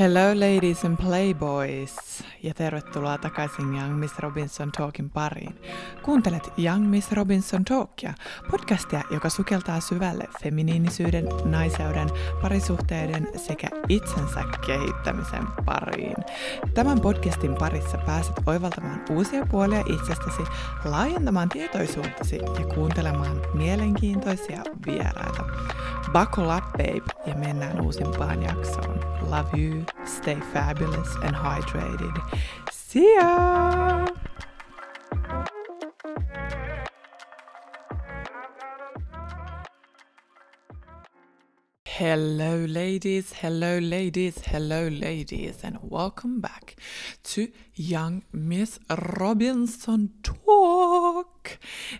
Hello ladies and playboys ja tervetuloa takaisin Young Miss Robinson Talkin pariin. Kuuntelet Young Miss Robinson Talkia, podcastia, joka sukeltaa syvälle feminiinisyyden, naiseuden, parisuhteiden sekä itsensä kehittämisen pariin. Tämän podcastin parissa pääset oivaltamaan uusia puolia itsestäsi, laajentamaan tietoisuuttasi ja kuuntelemaan mielenkiintoisia vieraita. Buckle up, babe, ja mennään uusimpaan jaksoon. Love you, stay fabulous and hydrated. See ya! Hello, ladies, hello, ladies, hello, ladies, and welcome back to Young Miss Robinson Talk.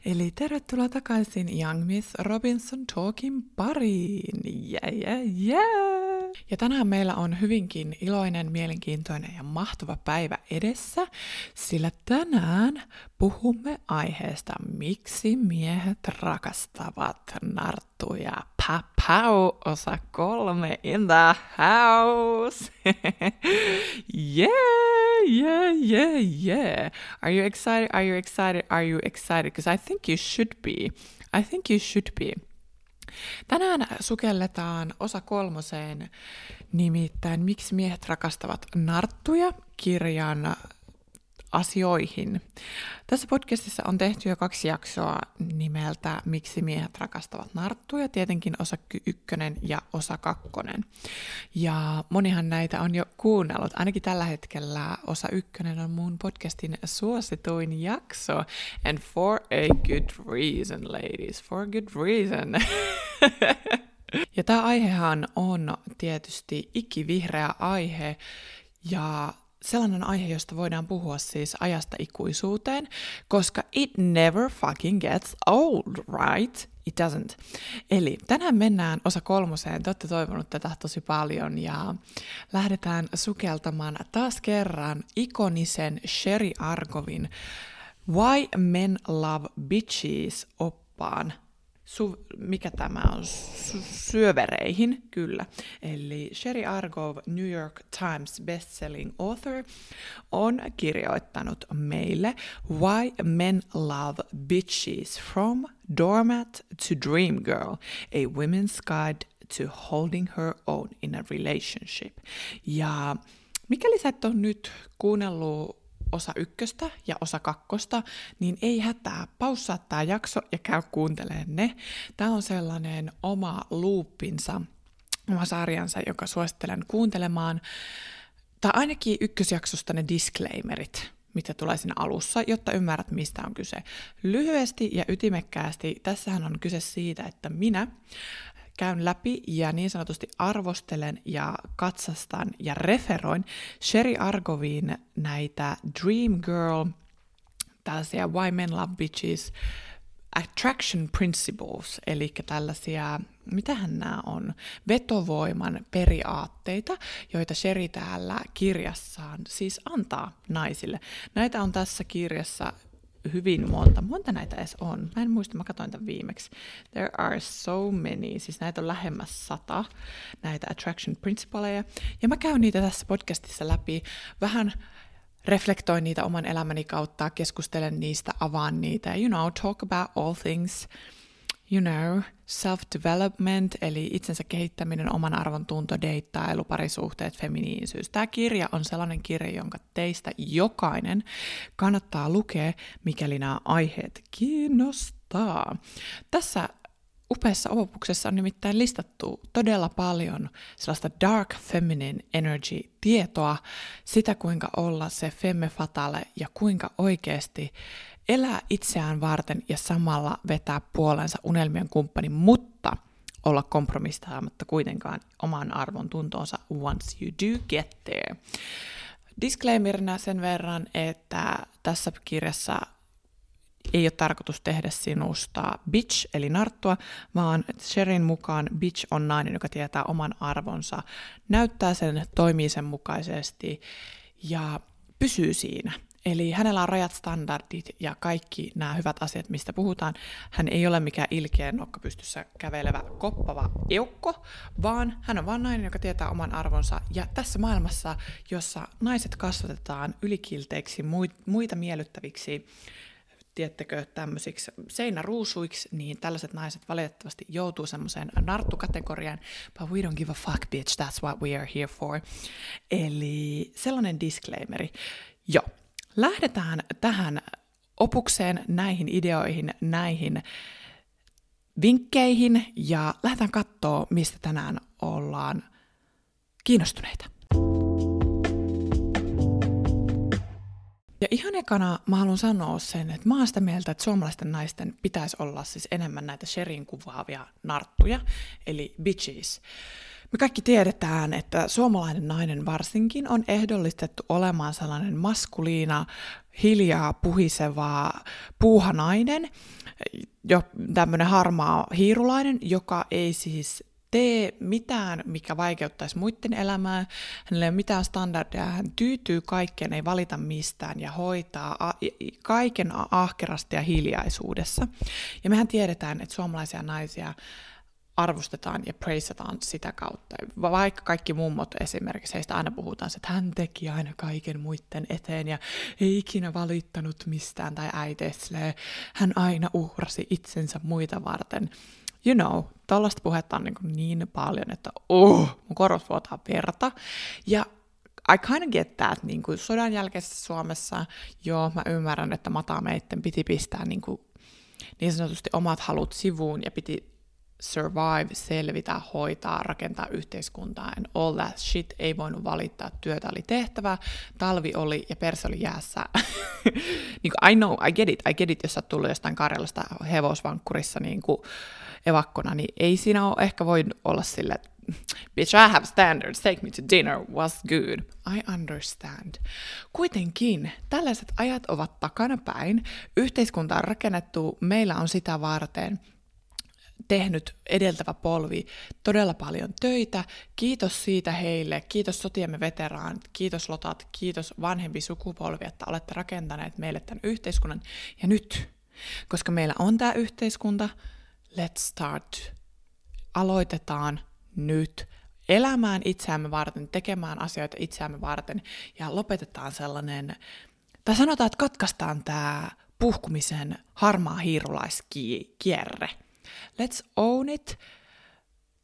Eli tervetuloa takaisin Young Miss Robinson Talkin pariin. Yeah, yeah, yeah. Ja tänään meillä on hyvinkin iloinen, mielenkiintoinen ja mahtava päivä edessä, sillä tänään puhumme aiheesta, miksi miehet rakastavat narttuja. Papau osa kolme in the house. yeah, yeah, yeah, yeah. Are you excited? Are you excited? Are you excited? Because I think you should be. I think you should be. Tänään sukelletaan osa kolmoseen, nimittäin Miksi miehet rakastavat narttuja kirjan asioihin. Tässä podcastissa on tehty jo kaksi jaksoa nimeltä Miksi miehet rakastavat narttuja, tietenkin osa ykkönen ja osa kakkonen. Ja monihan näitä on jo kuunnellut, ainakin tällä hetkellä osa ykkönen on mun podcastin suosituin jakso. And for a good reason, ladies, for a good reason. ja tämä aihehan on tietysti ikivihreä aihe, ja sellainen aihe, josta voidaan puhua siis ajasta ikuisuuteen, koska it never fucking gets old, right? It doesn't. Eli tänään mennään osa kolmoseen. Te olette toivonut tätä tosi paljon ja lähdetään sukeltamaan taas kerran ikonisen Sherry Argovin Why Men Love Bitches oppaan su, mikä tämä on, su, syövereihin, kyllä. Eli Sherry Argov, New York Times bestselling author, on kirjoittanut meille Why Men Love Bitches from Doormat to Dream Girl, a women's guide to holding her own in a relationship. Ja mikäli sä et ole nyt kuunnellut osa ykköstä ja osa kakkosta, niin ei hätää, paussaa tämä jakso ja käy kuuntelemaan ne. Tämä on sellainen oma luuppinsa, oma sarjansa, joka suosittelen kuuntelemaan. Tai ainakin ykkösjaksosta ne disclaimerit, mitä tulee siinä alussa, jotta ymmärrät, mistä on kyse. Lyhyesti ja ytimekkäästi, tässähän on kyse siitä, että minä käyn läpi ja niin sanotusti arvostelen ja katsastan ja referoin Sherry Argovin näitä Dream Girl, tällaisia Why Men Love Bitches, attraction principles, eli tällaisia, mitähän nämä on, vetovoiman periaatteita, joita Sherry täällä kirjassaan siis antaa naisille. Näitä on tässä kirjassa hyvin monta. Monta näitä edes on? Mä en muista, mä katsoin tämän viimeksi. There are so many, siis näitä on lähemmäs sata, näitä attraction principleja. Ja mä käyn niitä tässä podcastissa läpi, vähän reflektoin niitä oman elämäni kautta, keskustelen niistä, avaan niitä, you know, talk about all things – you know, self-development, eli itsensä kehittäminen, oman arvon tunto, deittailu, parisuhteet, feminiinisyys. Tämä kirja on sellainen kirja, jonka teistä jokainen kannattaa lukea, mikäli nämä aiheet kiinnostaa. Tässä upeassa opuksessa on nimittäin listattu todella paljon sellaista dark feminine energy tietoa, sitä kuinka olla se femme fatale ja kuinka oikeasti elää itseään varten ja samalla vetää puolensa unelmien kumppani, mutta olla kompromistaamatta kuitenkaan oman arvon tuntonsa once you do get there. Disclaimerina sen verran, että tässä kirjassa ei ole tarkoitus tehdä sinusta bitch, eli narttua, vaan Sherin mukaan bitch on nainen, joka tietää oman arvonsa, näyttää sen, toimii sen mukaisesti ja pysyy siinä. Eli hänellä on rajat, standardit ja kaikki nämä hyvät asiat, mistä puhutaan. Hän ei ole mikään ilkeä nokka pystyssä kävelevä koppava eukko, vaan hän on vain nainen, joka tietää oman arvonsa. Ja tässä maailmassa, jossa naiset kasvatetaan ylikilteiksi, muita miellyttäviksi, tiettekö, tämmöisiksi seinäruusuiksi, niin tällaiset naiset valitettavasti joutuu semmoiseen narttukategoriaan, but we don't give a fuck bitch, that's what we are here for. Eli sellainen disclaimeri. Joo, lähdetään tähän opukseen, näihin ideoihin, näihin vinkkeihin ja lähdetään katsoa, mistä tänään ollaan kiinnostuneita. Ja ihan ekana mä haluan sanoa sen, että mä oon sitä mieltä, että suomalaisten naisten pitäisi olla siis enemmän näitä Sherin kuvaavia narttuja, eli bitches. Me kaikki tiedetään, että suomalainen nainen varsinkin on ehdollistettu olemaan sellainen maskuliina, hiljaa puhiseva puuhanainen, jo tämmöinen harmaa hiirulainen, joka ei siis tee mitään, mikä vaikeuttaisi muiden elämää, hänellä ei ole mitään standardia, hän tyytyy kaikkeen, ei valita mistään ja hoitaa kaiken ahkerasti ja hiljaisuudessa. Ja mehän tiedetään, että suomalaisia naisia arvostetaan ja praisataan sitä kautta. Vaikka kaikki mummot esimerkiksi, heistä aina puhutaan, että hän teki aina kaiken muiden eteen ja ei ikinä valittanut mistään tai äiteislee. Hän aina uhrasi itsensä muita varten you know, tällaista puhetta on niin, niin paljon, että oh, mun korvat vuotaa verta. Ja I kind of get that, niin kuin sodan jälkeisessä Suomessa, joo, mä ymmärrän, että matameitten piti pistää niin, kuin, niin sanotusti omat halut sivuun ja piti survive, selvitä, hoitaa, rakentaa yhteiskuntaa and all that shit. Ei voinut valittaa, työtä oli tehtävä, talvi oli ja perse oli jäässä. niin kuin, I know, I get it, I get it, jos sä oot tullut jostain Karjalasta hevosvankkurissa niin kuin, evakkona, niin ei siinä ole ehkä voi olla sille, bitch, I have standards, take me to dinner, was good. I understand. Kuitenkin tällaiset ajat ovat takana päin, yhteiskunta on rakennettu, meillä on sitä varten, tehnyt edeltävä polvi todella paljon töitä. Kiitos siitä heille, kiitos sotiemme veteraanit, kiitos lotat, kiitos vanhempi sukupolvi, että olette rakentaneet meille tämän yhteiskunnan. Ja nyt, koska meillä on tämä yhteiskunta, let's start. Aloitetaan nyt elämään itseämme varten, tekemään asioita itseämme varten ja lopetetaan sellainen, tai sanotaan, että katkaistaan tämä puhkumisen harmaa hiirulaiskierre. Let's own it.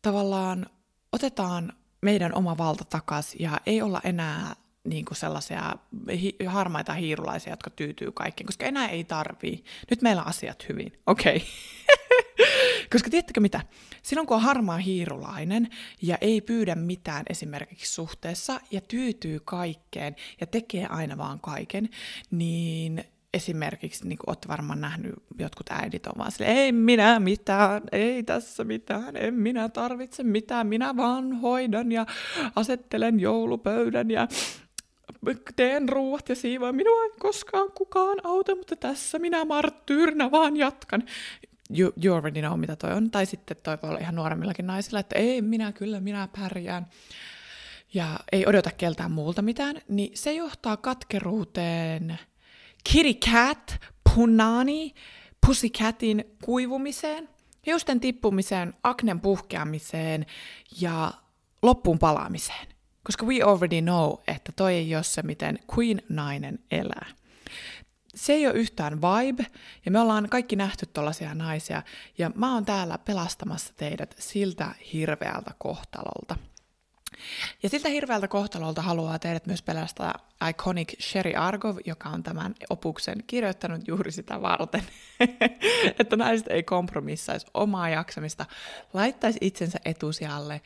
Tavallaan otetaan meidän oma valta takaisin ja ei olla enää niin kuin sellaisia hi- harmaita hiirulaisia, jotka tyytyy kaikkeen, koska enää ei tarvii. Nyt meillä on asiat hyvin, okei. Okay. koska tiedättekö mitä? Silloin kun on harmaa hiirulainen ja ei pyydä mitään esimerkiksi suhteessa ja tyytyy kaikkeen ja tekee aina vaan kaiken, niin esimerkiksi, niin kuin olette varmaan nähnyt, jotkut äidit on vaan sille, ei minä mitään, ei tässä mitään, en minä tarvitse mitään, minä vaan hoidan ja asettelen joulupöydän ja teen ruuat ja siivoan, minua ei koskaan kukaan auta, mutta tässä minä marttyyrinä vaan jatkan. You, you already know, mitä toi on. Tai sitten toi voi olla ihan nuoremmillakin naisilla, että ei, minä kyllä, minä pärjään. Ja ei odota keltään muulta mitään, niin se johtaa katkeruuteen, kitty cat, punani, pussycatin kuivumiseen, hiusten tippumiseen, aknen puhkeamiseen ja loppuun palaamiseen. Koska we already know, että toi ei ole se, miten queen-nainen elää. Se ei ole yhtään vibe, ja me ollaan kaikki nähty tollaisia naisia, ja mä oon täällä pelastamassa teidät siltä hirveältä kohtalolta. Ja siltä hirveältä kohtalolta haluaa teidät myös pelastaa Iconic Sherry Argov, joka on tämän opuksen kirjoittanut juuri sitä varten, että naiset ei kompromissaisi omaa jaksamista, laittaisi itsensä etusijalle,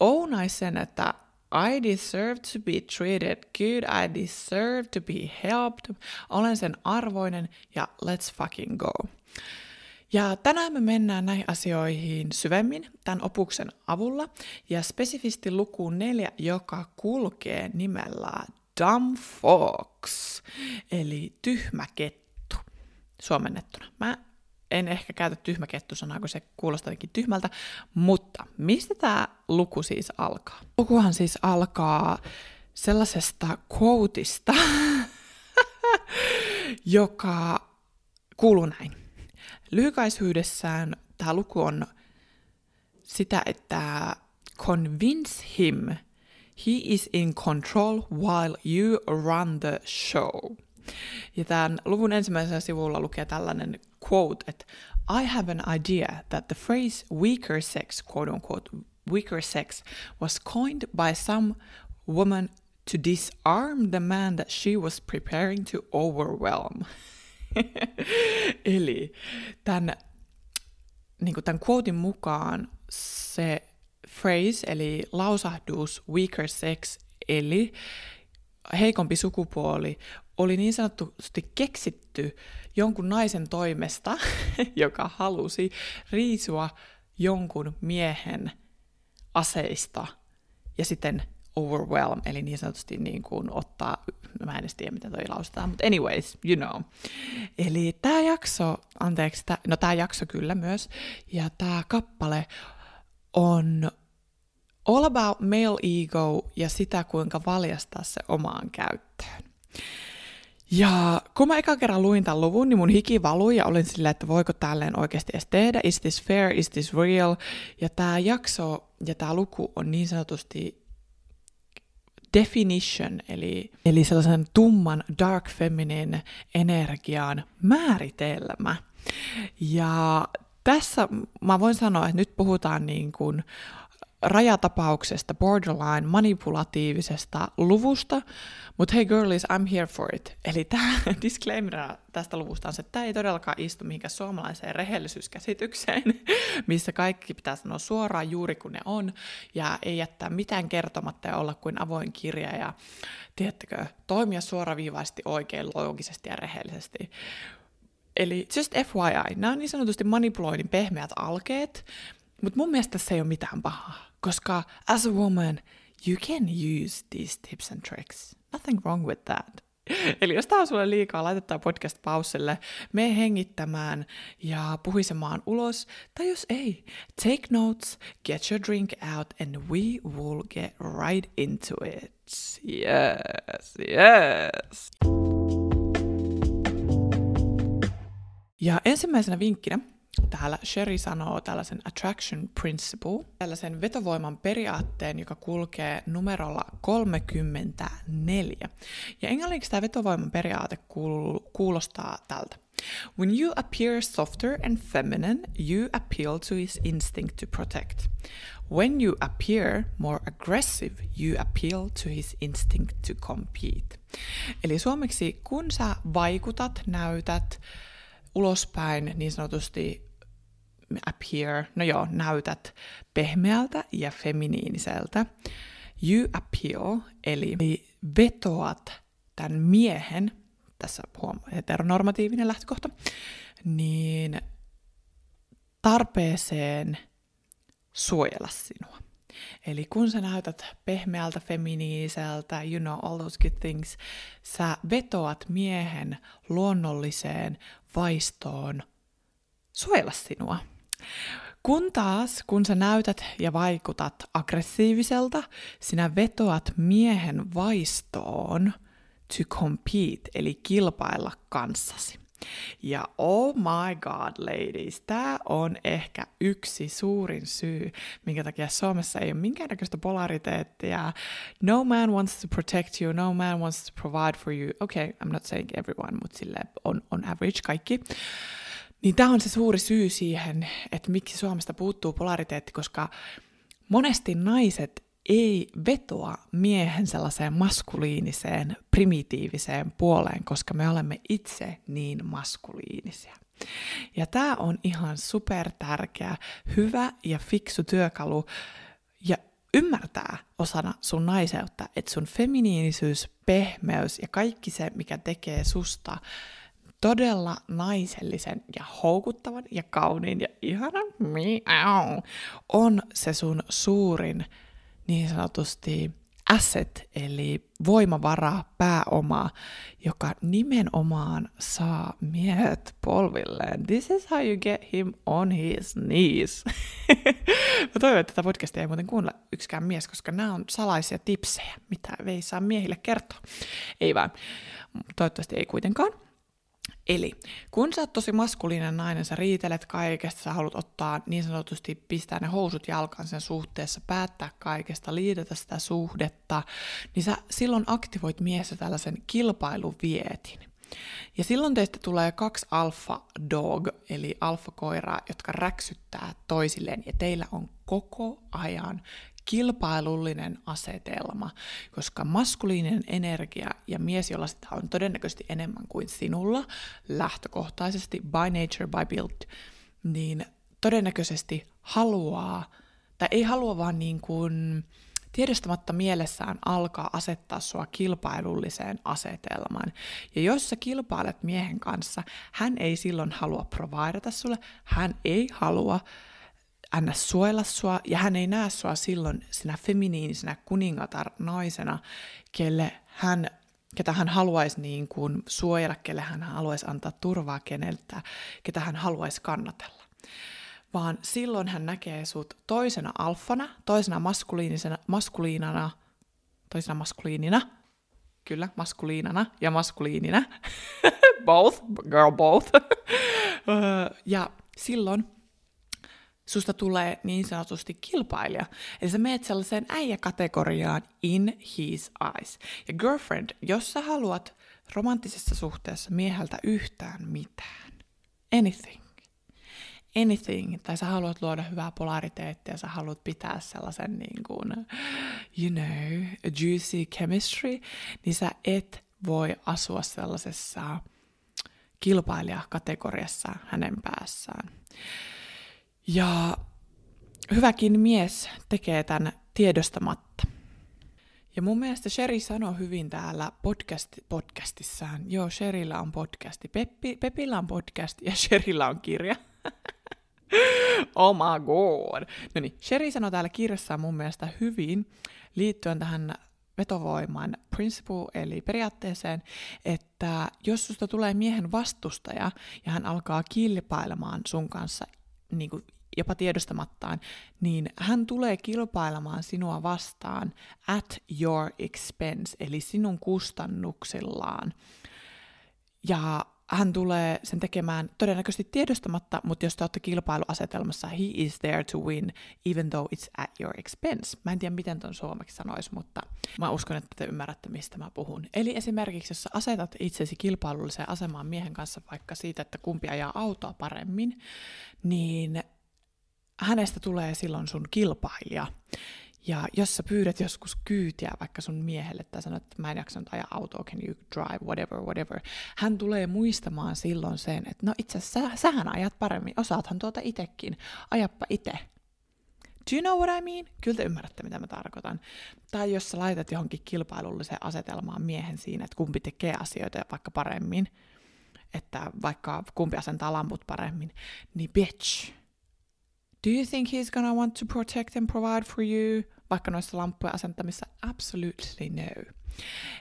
ounaisi sen, että I deserve to be treated good, I deserve to be helped, olen sen arvoinen ja let's fucking go. Ja tänään me mennään näihin asioihin syvemmin tämän opuksen avulla ja spesifisti lukuun neljä, joka kulkee nimellä Dumb Fox, eli tyhmä kettu suomennettuna. Mä en ehkä käytä tyhmä kettu-sanaa, kun se kuulostaa jotenkin tyhmältä, mutta mistä tämä luku siis alkaa? Lukuhan siis alkaa sellaisesta quoteista, joka kuuluu näin. Lyhykaisyydessään tämä luku on sitä, että convince him he is in control while you run the show. Ja tämän luvun ensimmäisellä sivulla lukee tällainen quote, että I have an idea that the phrase weaker sex, quote unquote, weaker sex was coined by some woman to disarm the man that she was preparing to overwhelm. Eli tämän, niin tämän quotein mukaan se phrase, eli lausahdus weaker sex, eli heikompi sukupuoli, oli niin sanotusti keksitty jonkun naisen toimesta, joka halusi riisua jonkun miehen aseista ja sitten overwhelm, eli niin sanotusti niin kuin ottaa, no mä en tiedä, mitä toi lausutaan, mutta anyways, you know. Eli tämä jakso, anteeksi, tää, no tämä jakso kyllä myös, ja tämä kappale on all about male ego ja sitä, kuinka valjastaa se omaan käyttöön. Ja kun mä eka kerran luin tämän luvun, niin mun hiki valui ja olin silleen, että voiko tälleen oikeasti edes tehdä, is this fair, is this real. Ja tämä jakso ja tämä luku on niin sanotusti definition, eli, eli sellaisen tumman dark feminine energian määritelmä. Ja tässä mä voin sanoa, että nyt puhutaan niin kuin rajatapauksesta, borderline, manipulatiivisesta luvusta, mutta hey girlies, I'm here for it. Eli tämä disclaimer tästä luvusta on se, että tämä ei todellakaan istu mihinkään suomalaiseen rehellisyyskäsitykseen, missä kaikki pitää sanoa suoraan juuri kun ne on, ja ei jättää mitään kertomatta ja olla kuin avoin kirja, ja tiedättekö, toimia suoraviivaisesti oikein, loogisesti ja rehellisesti. Eli just FYI, nämä on niin sanotusti manipuloinnin pehmeät alkeet, mutta mun mielestä se ei ole mitään pahaa, koska as a woman, you can use these tips and tricks. Nothing wrong with that. Eli jos tää on sulle liikaa, laitetaan podcast pauselle, me hengittämään ja puhisemaan ulos, tai jos ei, take notes, get your drink out, and we will get right into it. Yes, yes. Ja ensimmäisenä vinkkinä täällä Sherry sanoo tällaisen attraction principle, tällaisen vetovoiman periaatteen, joka kulkee numerolla 34. Ja englanniksi tämä vetovoiman periaate kuulostaa tältä. When you appear softer and feminine, you appeal to his instinct to protect. When you appear more aggressive, you appeal to his instinct to compete. Eli suomeksi, kun sä vaikutat, näytät ulospäin niin sanotusti appear, no joo, näytät pehmeältä ja feminiiniseltä. You appeal, eli vetoat tämän miehen, tässä huom, heteronormatiivinen lähtökohta, niin tarpeeseen suojella sinua. Eli kun sä näytät pehmeältä, feminiiseltä, you know, all those good things, sä vetoat miehen luonnolliseen vaistoon suojella sinua. Kun taas, kun sä näytät ja vaikutat aggressiiviselta, sinä vetoat miehen vaistoon to compete, eli kilpailla kanssasi. Ja oh my god, ladies, tämä on ehkä yksi suurin syy, minkä takia Suomessa ei ole minkäännäköistä polariteettia. No man wants to protect you, no man wants to provide for you. Okay, I'm not saying everyone, mutta sille on, on average kaikki. Niin tämä on se suuri syy siihen, että miksi Suomesta puuttuu polariteetti, koska monesti naiset ei vetoa miehen sellaiseen maskuliiniseen, primitiiviseen puoleen, koska me olemme itse niin maskuliinisia. Ja tämä on ihan super tärkeä, hyvä ja fiksu työkalu ja ymmärtää osana sun naiseutta, että sun feminiinisyys, pehmeys ja kaikki se, mikä tekee susta todella naisellisen ja houkuttavan ja kauniin ja ihanan on se sun suurin niin sanotusti asset, eli voimavara, pääoma, joka nimenomaan saa miehet polvilleen. This is how you get him on his knees. Mä toivon, että tätä podcastia ei muuten kuunnella yksikään mies, koska nämä on salaisia tipsejä, mitä ei saa miehille kertoa. Ei vaan. Toivottavasti ei kuitenkaan. Eli kun sä oot tosi maskuliinen nainen, sä riitelet kaikesta, sä haluat ottaa niin sanotusti pistää ne housut jalkaan sen suhteessa, päättää kaikesta, liitetä sitä suhdetta, niin sä silloin aktivoit miehessä tällaisen kilpailuvietin. Ja silloin teistä tulee kaksi alfa dog, eli alfa koiraa, jotka räksyttää toisilleen, ja teillä on koko ajan kilpailullinen asetelma, koska maskuliininen energia ja mies, jolla sitä on todennäköisesti enemmän kuin sinulla, lähtökohtaisesti by nature, by build, niin todennäköisesti haluaa, tai ei halua vaan niin kuin tiedostamatta mielessään alkaa asettaa sua kilpailulliseen asetelmaan. Ja jos sä kilpailet miehen kanssa, hän ei silloin halua providata sulle, hän ei halua anna suojella sua, ja hän ei näe sua silloin sinä feminiinisenä kuningatar naisena, kelle hän, ketä hän haluaisi niin kuin suojella, kelle hän haluaisi antaa turvaa keneltä, ketä hän haluaisi kannatella. Vaan silloin hän näkee sut toisena alfana, toisena maskuliinisena, maskuliinana, toisena maskuliinina, kyllä, maskuliinana ja maskuliinina, both, girl both. ja silloin susta tulee niin sanotusti kilpailija. Eli sä meet sellaiseen äijäkategoriaan in his eyes. Ja girlfriend, jos sä haluat romanttisessa suhteessa mieheltä yhtään mitään, anything, anything, tai sä haluat luoda hyvää polariteettia, sä haluat pitää sellaisen niin kuin, you know, juicy chemistry, niin sä et voi asua sellaisessa kilpailijakategoriassa hänen päässään. Ja hyväkin mies tekee tämän tiedostamatta. Ja mun mielestä Sherry sanoi hyvin täällä podcast, podcastissaan. Joo, Sherillä on podcasti. Peppi, Pepillä on podcast ja Sherillä on kirja. oh my god. No niin, Sherry sanoi täällä kirjassaan mun mielestä hyvin liittyen tähän vetovoiman principle, eli periaatteeseen, että jos susta tulee miehen vastustaja ja hän alkaa kilpailemaan sun kanssa niin kuin tiedostamattaan, niin hän tulee kilpailemaan sinua vastaan at your expense, eli sinun kustannuksillaan. Ja hän tulee sen tekemään todennäköisesti tiedostamatta, mutta jos te olette kilpailuasetelmassa, he is there to win, even though it's at your expense. Mä en tiedä, miten ton suomeksi sanoisi, mutta mä uskon, että te ymmärrätte, mistä mä puhun. Eli esimerkiksi, jos sä asetat itsesi kilpailulliseen asemaan miehen kanssa vaikka siitä, että kumpi ajaa autoa paremmin, niin hänestä tulee silloin sun kilpailija. Ja jos sä pyydät joskus kyytiä vaikka sun miehelle tai sanot, että mä en jaksa nyt ajaa autoa, can you drive, whatever, whatever, hän tulee muistamaan silloin sen, että no itse asiassa sä, sähän ajat paremmin, osaathan tuota itekin, ajappa ite. Do you know what I mean? Kyllä te ymmärrätte, mitä mä tarkoitan. Tai jos sä laitat johonkin kilpailulliseen asetelmaan miehen siinä, että kumpi tekee asioita vaikka paremmin, että vaikka kumpi asentaa lamput paremmin, niin bitch, Do you think he's gonna want to protect and provide for you? Vaikka noissa lamppujen asentamissa, absolutely no.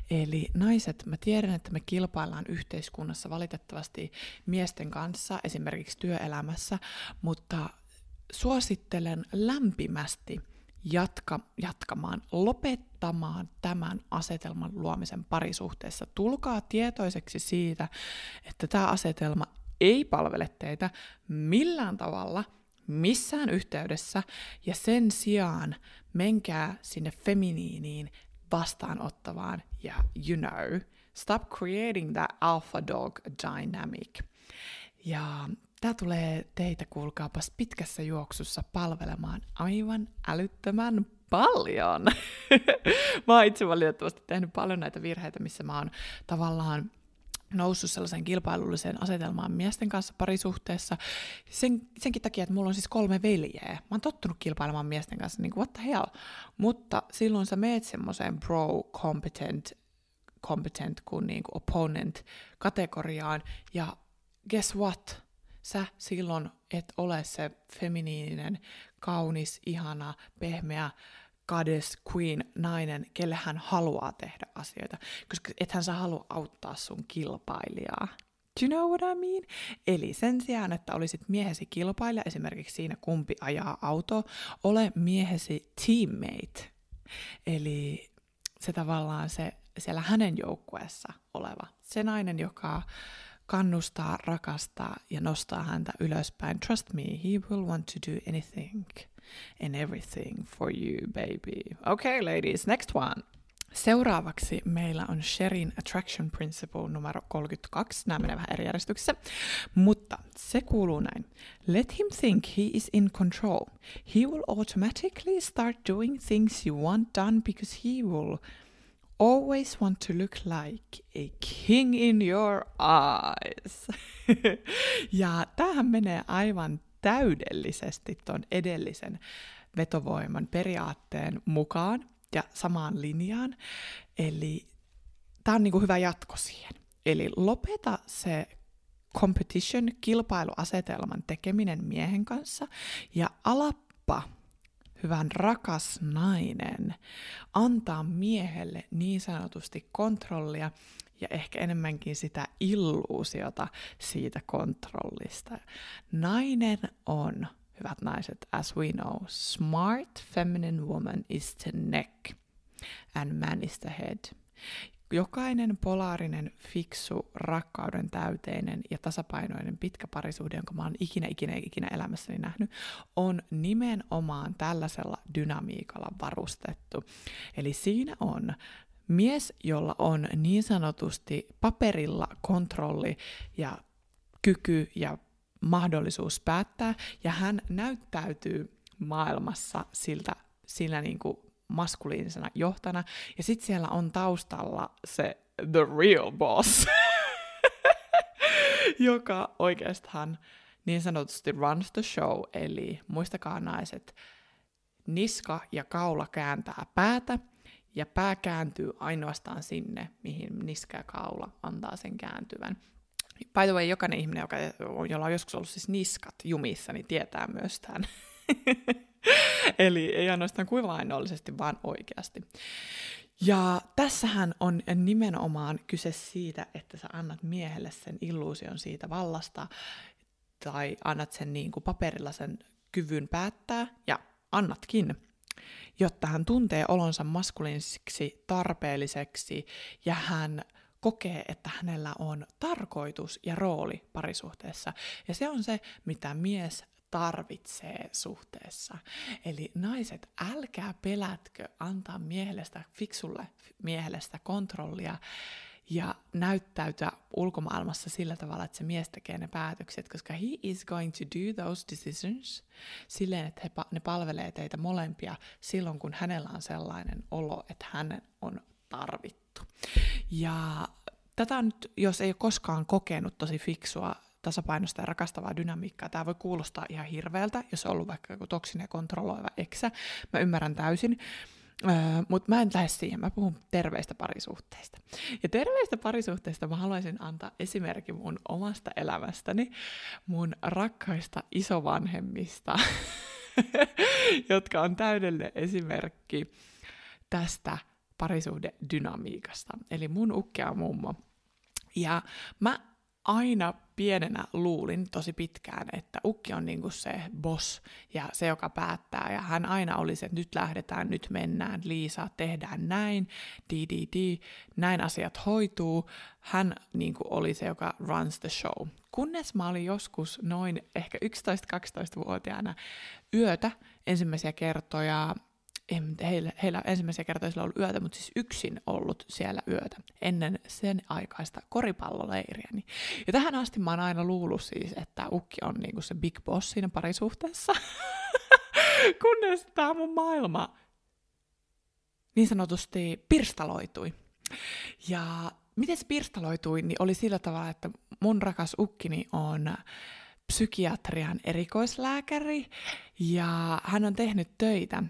Eli naiset, mä tiedän, että me kilpaillaan yhteiskunnassa valitettavasti miesten kanssa, esimerkiksi työelämässä, mutta suosittelen lämpimästi jatka, jatkamaan, lopettamaan tämän asetelman luomisen parisuhteessa. Tulkaa tietoiseksi siitä, että tämä asetelma ei palvele teitä millään tavalla – missään yhteydessä, ja sen sijaan menkää sinne feminiiniin vastaanottavaan ja you know, stop creating that alpha dog dynamic. Ja tämä tulee teitä, kuulkaapas, pitkässä juoksussa palvelemaan aivan älyttömän paljon. mä oon itse valitettavasti tehnyt paljon näitä virheitä, missä mä oon tavallaan noussut sellaiseen kilpailulliseen asetelmaan miesten kanssa parisuhteessa. Sen, senkin takia, että mulla on siis kolme veljeä. Mä oon tottunut kilpailemaan miesten kanssa, niin kuin what the hell. Mutta silloin sä meet semmoiseen pro-competent competent kuin, niin kuin opponent kategoriaan, ja guess what? Sä silloin et ole se feminiininen, kaunis, ihana, pehmeä, goddess, queen, nainen, kelle hän haluaa tehdä asioita, koska ethän sä halua auttaa sun kilpailijaa. Do you know what I mean? Eli sen sijaan, että olisit miehesi kilpailija, esimerkiksi siinä kumpi ajaa auto, ole miehesi teammate. Eli se tavallaan se siellä hänen joukkueessa oleva, se nainen, joka kannustaa, rakastaa ja nostaa häntä ylöspäin. Trust me, he will want to do anything and everything for you, baby. Okay, ladies, next one. Seuraavaksi meillä on Sherin Attraction Principle numero 32. Nämä menee vähän eri järjestyksessä. Mutta se kuuluu näin. Let him think he is in control. He will automatically start doing things you want done because he will always want to look like a king in your eyes. ja tämähän menee aivan täydellisesti ton edellisen vetovoiman periaatteen mukaan ja samaan linjaan. Eli tämä on niinku hyvä jatko siihen. Eli lopeta se competition, kilpailuasetelman tekeminen miehen kanssa ja alappa hyvän rakas nainen antaa miehelle niin sanotusti kontrollia ja ehkä enemmänkin sitä illuusiota siitä kontrollista. Nainen on, hyvät naiset, as we know, smart feminine woman is the neck and man is the head. Jokainen polaarinen, fiksu, rakkauden täyteinen ja tasapainoinen pitkä parisuhde, jonka mä oon ikinä, ikinä, ikinä elämässäni nähnyt, on nimenomaan tällaisella dynamiikalla varustettu. Eli siinä on mies, jolla on niin sanotusti paperilla kontrolli ja kyky ja mahdollisuus päättää, ja hän näyttäytyy maailmassa siltä, sillä niin kuin maskuliinisena johtana, ja sitten siellä on taustalla se the real boss, joka oikeastaan niin sanotusti runs the show, eli muistakaa naiset, niska ja kaula kääntää päätä, ja pää kääntyy ainoastaan sinne, mihin niska ja kaula antaa sen kääntyvän. By the way, jokainen ihminen, joka, jolla on joskus ollut siis niskat jumissa, niin tietää myös tämän. Eli ei ainoastaan kuvainnollisesti, vaan oikeasti. Ja tässähän on nimenomaan kyse siitä, että sä annat miehelle sen illuusion siitä vallasta, tai annat sen niin kuin paperilla sen kyvyn päättää, ja annatkin, jotta hän tuntee olonsa maskuliinisiksi, tarpeelliseksi, ja hän kokee, että hänellä on tarkoitus ja rooli parisuhteessa. Ja se on se, mitä mies tarvitsee suhteessa. Eli naiset, älkää pelätkö antaa miehelle fiksulle miehelle sitä kontrollia ja näyttäytyä ulkomaailmassa sillä tavalla, että se mies tekee ne päätökset, koska he is going to do those decisions silleen, että he, ne palvelee teitä molempia silloin, kun hänellä on sellainen olo, että hänen on tarvittu. Ja tätä on nyt, jos ei ole koskaan kokenut tosi fiksua tasapainosta ja rakastavaa dynamiikkaa. Tämä voi kuulostaa ihan hirveältä, jos on ollut vaikka joku toksinen ja kontrolloiva eksä. Mä ymmärrän täysin. Öö, Mutta mä en lähde siihen, mä puhun terveistä parisuhteista. Ja terveistä parisuhteista mä haluaisin antaa esimerkin mun omasta elämästäni, mun rakkaista isovanhemmista, jotka on täydellinen esimerkki tästä parisuhdedynamiikasta. Eli mun ukkea mummo. Ja mä aina pienenä luulin tosi pitkään, että ukki on niinku se boss ja se, joka päättää. Ja hän aina oli se, että nyt lähdetään, nyt mennään, Liisa, tehdään näin, di, di, di, näin asiat hoituu. Hän niinku oli se, joka runs the show. Kunnes mä olin joskus noin ehkä 11-12-vuotiaana yötä ensimmäisiä kertoja en, heillä, heillä ensimmäisiä kertoja sillä ollut yötä, mutta siis yksin ollut siellä yötä ennen sen aikaista koripalloleiriä. Ja tähän asti mä oon aina luullut siis, että Ukki on niinku se big boss siinä parisuhteessa. Kunnes tämä mun maailma niin sanotusti pirstaloitui. Ja miten se pirstaloitui, niin oli sillä tavalla, että mun rakas ukkini on psykiatrian erikoislääkäri ja hän on tehnyt töitä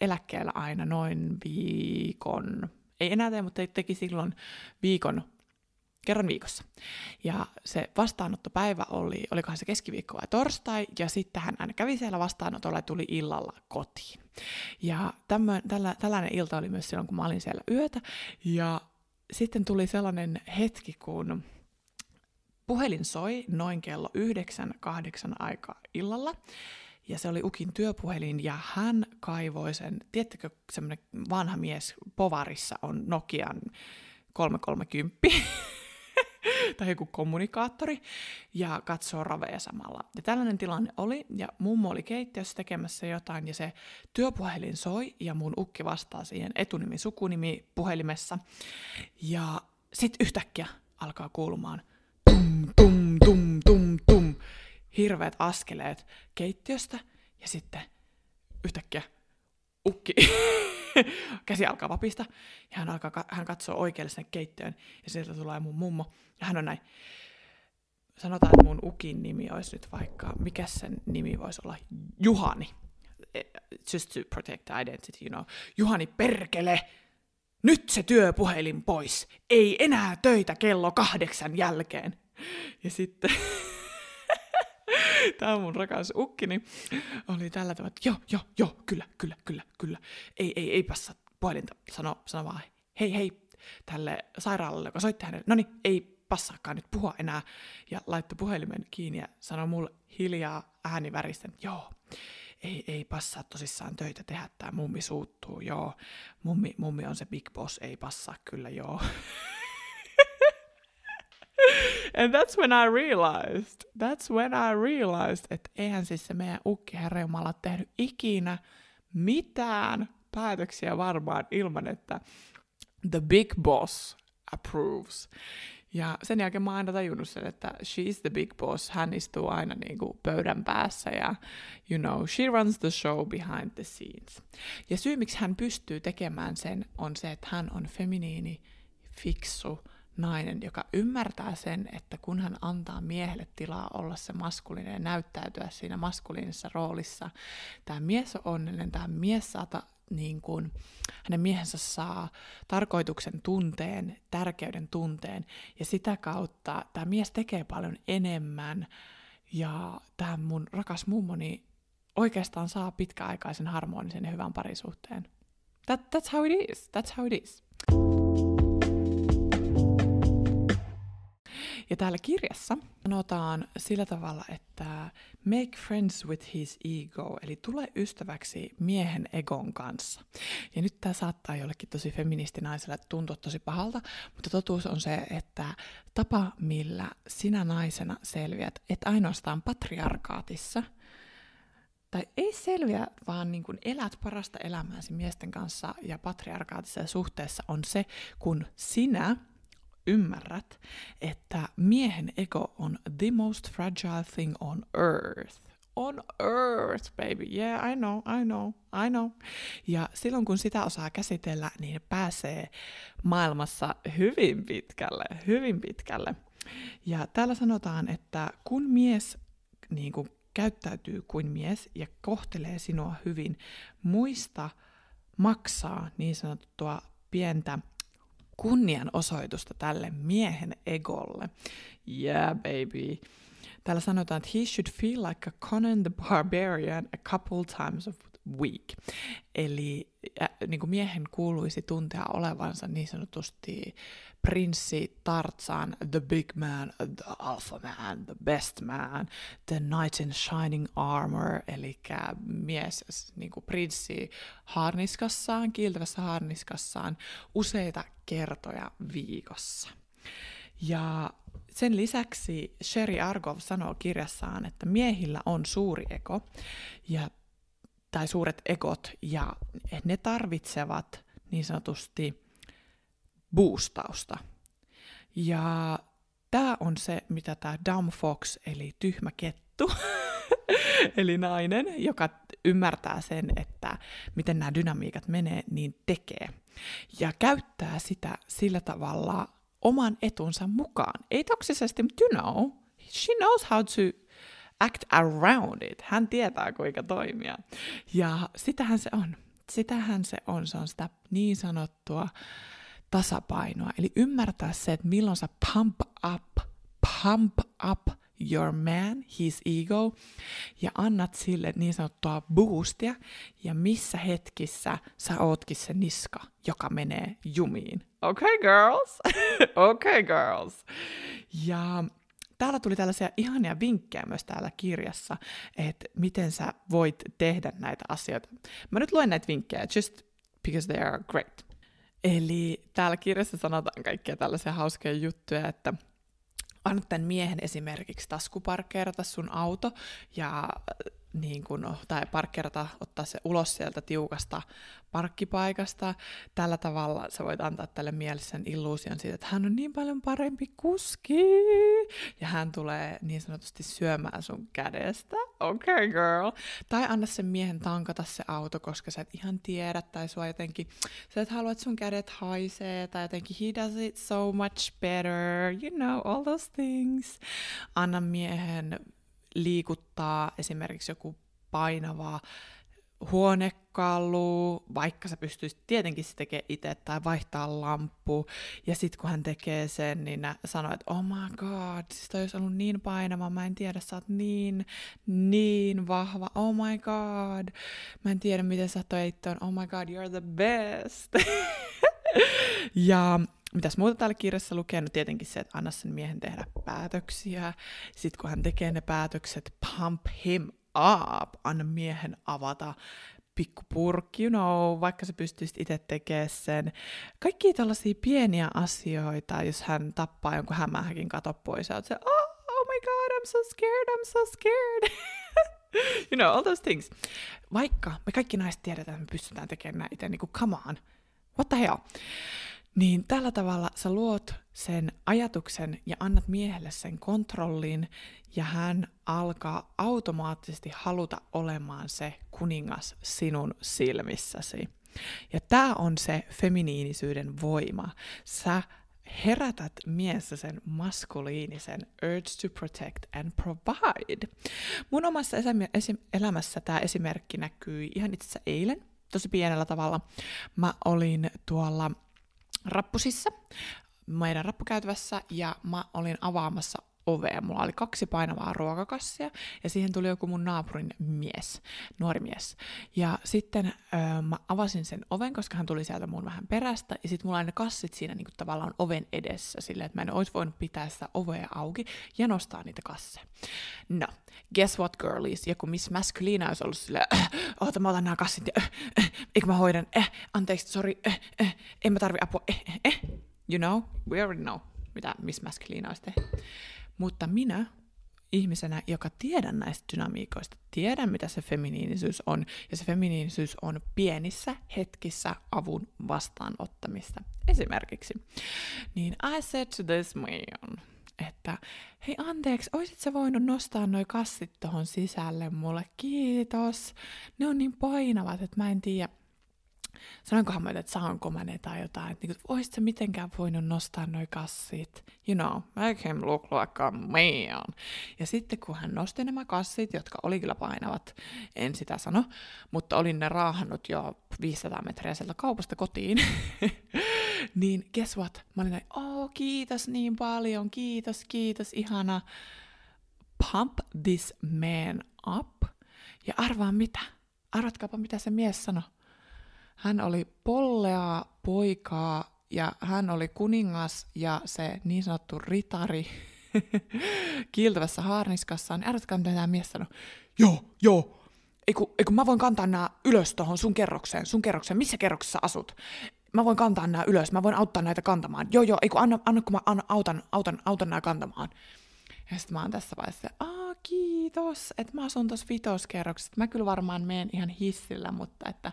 eläkkeellä aina noin viikon, ei enää tee, mutta teki silloin viikon, kerran viikossa. Ja se vastaanottopäivä oli, olikohan se keskiviikko vai torstai, ja sitten hän aina kävi siellä vastaanotolla ja tuli illalla kotiin. Ja tämmö, tällä, tällainen ilta oli myös silloin, kun mä olin siellä yötä, ja sitten tuli sellainen hetki, kun puhelin soi noin kello yhdeksän, kahdeksan aikaa illalla, ja se oli Ukin työpuhelin, ja hän kaivoi sen, tiettäkö semmoinen vanha mies Povarissa on Nokian 330, tai joku kommunikaattori ja katsoo raveja samalla. Ja tällainen tilanne oli, ja mummo oli keittiössä tekemässä jotain, ja se työpuhelin soi, ja mun ukki vastaa siihen etunimi, sukunimi puhelimessa. Ja sit yhtäkkiä alkaa kuulumaan tum, tum, tum, tum, hirveät askeleet keittiöstä, ja sitten yhtäkkiä ukki käsi alkaa vapista, ja hän, alkaa, hän katsoo oikealle sinne keittiöön, ja sieltä tulee mun mummo, ja hän on näin, sanotaan, että mun ukin nimi olisi nyt vaikka, mikä sen nimi voisi olla, Juhani, eh, just to protect the identity, you know, Juhani perkele, nyt se työpuhelin pois, ei enää töitä kello kahdeksan jälkeen. Ja sitten tämä mun rakas ukkini oli tällä tavalla, että joo, joo, joo, kyllä, kyllä, kyllä, kyllä. Ei, ei, ei passa puhelinta, sano, sano vaan hei, hei, tälle sairaalalle, joka soitti hänelle, no niin, ei passaakaan nyt puhua enää. Ja laittoi puhelimen kiinni ja sanoi mulle hiljaa ääni väristen, joo, ei, ei passaa tosissaan töitä tehdä, tämä mummi suuttuu, joo. Mummi, mummi on se big boss, ei passaa kyllä, joo. And that's when I realized, that's when I realized, että eihän siis se meidän ukki herra Jumala tehnyt ikinä mitään päätöksiä varmaan ilman, että the big boss approves. Ja sen jälkeen mä oon aina tajunnut sen, että she's the big boss, hän istuu aina niin kuin pöydän päässä ja you know, she runs the show behind the scenes. Ja syy, miksi hän pystyy tekemään sen, on se, että hän on feminiini, fiksu, nainen, joka ymmärtää sen, että kun hän antaa miehelle tilaa olla se maskuliinen ja näyttäytyä siinä maskuliinisessa roolissa, tämä mies on onnellinen, tämä mies saa niin kuin, hänen miehensä saa tarkoituksen tunteen, tärkeyden tunteen, ja sitä kautta tämä mies tekee paljon enemmän, ja tämä mun rakas mummoni oikeastaan saa pitkäaikaisen harmonisen ja hyvän parisuhteen. That, that's how it is. That's how it is. Ja täällä kirjassa sanotaan sillä tavalla, että make friends with his ego, eli tule ystäväksi miehen egon kanssa. Ja nyt tämä saattaa jollekin tosi feministinaiselle tuntua tosi pahalta, mutta totuus on se, että tapa millä sinä naisena selviät, et ainoastaan patriarkaatissa, tai ei selviä, vaan niin kuin elät parasta elämääsi miesten kanssa ja patriarkaatisessa suhteessa on se, kun sinä ymmärrät, että miehen ego on the most fragile thing on earth. On earth, baby. Yeah, I know, I know, I know. Ja silloin kun sitä osaa käsitellä, niin pääsee maailmassa hyvin pitkälle, hyvin pitkälle. Ja täällä sanotaan, että kun mies niin kuin käyttäytyy kuin mies ja kohtelee sinua hyvin, muista maksaa niin sanottua pientä kunnianosoitusta tälle miehen egolle. Yeah, baby. Täällä sanotaan, että he should feel like a Conan the Barbarian a couple times of week. Eli niin kuin miehen kuuluisi tuntea olevansa niin sanotusti prinssi Tarzan, the big man, the alpha man, the best man, the knight in shining armor, eli mies niin kuin prinssi harniskassaan, kiiltävässä harniskassaan useita kertoja viikossa. Ja sen lisäksi Sherry Argov sanoo kirjassaan, että miehillä on suuri ego ja, tai suuret egot ja ne tarvitsevat niin sanotusti boostausta. Ja tämä on se, mitä tämä dumb fox, eli tyhmä kettu, eli nainen, joka ymmärtää sen, että miten nämä dynamiikat menee, niin tekee. Ja käyttää sitä sillä tavalla oman etunsa mukaan. Ei toksisesti, mutta you know, she knows how to act around it. Hän tietää, kuinka toimia. Ja sitähän se on. Sitähän se on. Se on sitä niin sanottua tasapainoa. Eli ymmärtää se, että milloin sä pump up, pump up your man, his ego, ja annat sille niin sanottua boostia, ja missä hetkissä sä ootkin se niska, joka menee jumiin. Okay, girls. okay, girls. Ja täällä tuli tällaisia ihania vinkkejä myös täällä kirjassa, että miten sä voit tehdä näitä asioita. Mä nyt luen näitä vinkkejä, just because they are great. Eli täällä kirjassa sanotaan kaikkia tällaisia hauskoja juttuja, että anna tämän miehen esimerkiksi taskuparkkeerata sun auto ja niin kun, tai parkkeerata, ottaa se ulos sieltä tiukasta parkkipaikasta. Tällä tavalla sä voit antaa tälle miehelle sen illuusion siitä, että hän on niin paljon parempi kuski, ja hän tulee niin sanotusti syömään sun kädestä. Okay, girl. Tai anna sen miehen tankata se auto, koska sä et ihan tiedä, tai sua jotenkin, sä et halua, että sun kädet haisee, tai jotenkin he does it so much better, you know, all those things. Anna miehen liikuttaa esimerkiksi joku painava huonekalu, vaikka sä pystyisit tietenkin se tekemään itse tai vaihtaa lamppu. Ja sitten kun hän tekee sen, niin sanoo, että oh my god, siis toi olisi ollut niin painava, mä en tiedä, sä oot niin, niin vahva, oh my god. Mä en tiedä, miten sä toit ton, oh my god, you're the best. ja mitäs muuta täällä kirjassa lukee? No tietenkin se, että anna sen miehen tehdä päätöksiä. Sitten kun hän tekee ne päätökset, pump him up, anna miehen avata pikku purkki, you know, vaikka sä pystyisit itse tekemään sen. Kaikki tällaisia pieniä asioita, jos hän tappaa jonkun hämähäkin kato pois, ja se, oh, oh my god, I'm so scared, I'm so scared. you know, all those things. Vaikka me kaikki naiset tiedetään, että me pystytään tekemään näitä, niin kuin come on, what the hell. Niin tällä tavalla sä luot sen ajatuksen ja annat miehelle sen kontrollin, ja hän alkaa automaattisesti haluta olemaan se kuningas sinun silmissäsi. Ja tämä on se feminiinisyyden voima. Sä herätät miessä sen maskuliinisen urge to protect and provide. Mun omassa elämässä tämä esimerkki näkyy ihan itse asiassa eilen, tosi pienellä tavalla. Mä olin tuolla rappusissa. Meidän rappukäytävässä ja mä olin avaamassa ovea. Mulla oli kaksi painavaa ruokakassia ja siihen tuli joku mun naapurin mies, nuori mies. Ja sitten öö, mä avasin sen oven, koska hän tuli sieltä mun vähän perästä ja sitten mulla oli ne kassit siinä niin kuin tavallaan oven edessä silleen, että mä en olisi voinut pitää sitä ovea auki ja nostaa niitä kasseja. No, guess what girlies? Joku Miss Masculina olisi ollut silleen, äh, oota mä otan nämä kassit ja äh, äh, eikö mä hoidan, äh, anteeksi, sorry, äh, äh, en mä tarvi apua, äh, äh, äh. You know, we already know, mitä Miss Masculina olisi tehnyt. Mutta minä ihmisenä, joka tiedän näistä dynamiikoista, tiedän mitä se feminiinisyys on, ja se feminiinisyys on pienissä hetkissä avun vastaanottamista. Esimerkiksi, niin I said to this man, että hei anteeksi, oisit sä voinut nostaa noi kassit tohon sisälle mulle, kiitos. Ne on niin painavat, että mä en tiedä, sanoinkohan mä, että saanko mä ne tai jotain, että niinku, oisit sä mitenkään voinut nostaa noi kassit, you know, make him look like a man. Ja sitten kun hän nosti nämä kassit, jotka oli kyllä painavat, en sitä sano, mutta olin ne raahannut jo 500 metriä sieltä kaupasta kotiin, niin guess what? Mä olin näin, oh kiitos niin paljon, kiitos, kiitos, ihana. Pump this man up. Ja arvaa mitä? Arvatkaapa mitä se mies sanoi hän oli pollea poikaa ja hän oli kuningas ja se niin sanottu ritari kiiltävässä haarniskassaan. Arvatkaa, mitä tämä mies sanoi. Joo, joo. Eiku, eiku mä voin kantaa nämä ylös tuohon sun kerrokseen. Sun kerrokseen. Missä kerroksessa asut? Mä voin kantaa nämä ylös. Mä voin auttaa näitä kantamaan. Joo, joo. Eiku, anna, anna kun mä anna, autan, autan, autan nämä kantamaan. Ja sitten mä oon tässä vaiheessa, aa kiitos, että mä asun tuossa vitoskerroksessa. Mä kyllä varmaan menen ihan hissillä, mutta että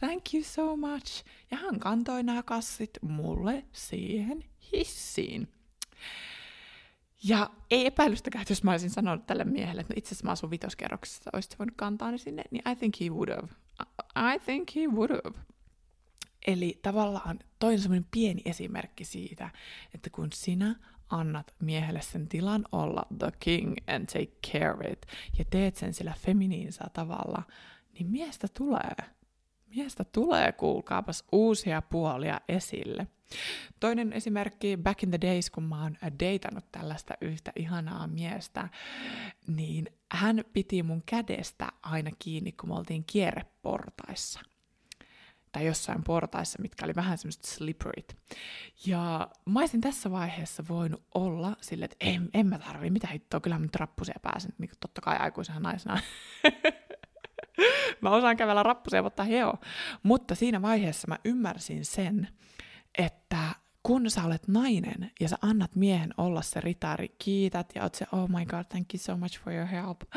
thank you so much. Ja hän kantoi nämä kassit mulle siihen hissiin. Ja ei epäilystäkään, että jos mä olisin sanonut tälle miehelle, että no itse asiassa mä asun vitoskerroksessa, olisit voinut kantaa ne sinne, niin I think he would have. I think he would have. Eli tavallaan toi on semmoinen pieni esimerkki siitä, että kun sinä annat miehelle sen tilan olla the king and take care of it, ja teet sen sillä feminiinisellä tavalla, niin miestä tulee. Miestä tulee, kuulkaapas, uusia puolia esille. Toinen esimerkki, back in the days, kun mä oon deitannut tällaista yhtä ihanaa miestä, niin hän piti mun kädestä aina kiinni, kun me oltiin kierreportaissa – tai jossain portaissa, mitkä oli vähän semmoiset slipperyt. Ja mä olisin tässä vaiheessa voinut olla silleen, että en, en mä tarvii, mitä hittoa, kyllä mä rappusia pääsen, niin totta kai aikuisena naisena. mä osaan kävellä rappusia, mutta heo. Mutta siinä vaiheessa mä ymmärsin sen, että kun sä olet nainen ja sä annat miehen olla se ritari, kiität ja oot se, oh my god, thank you so much for your help.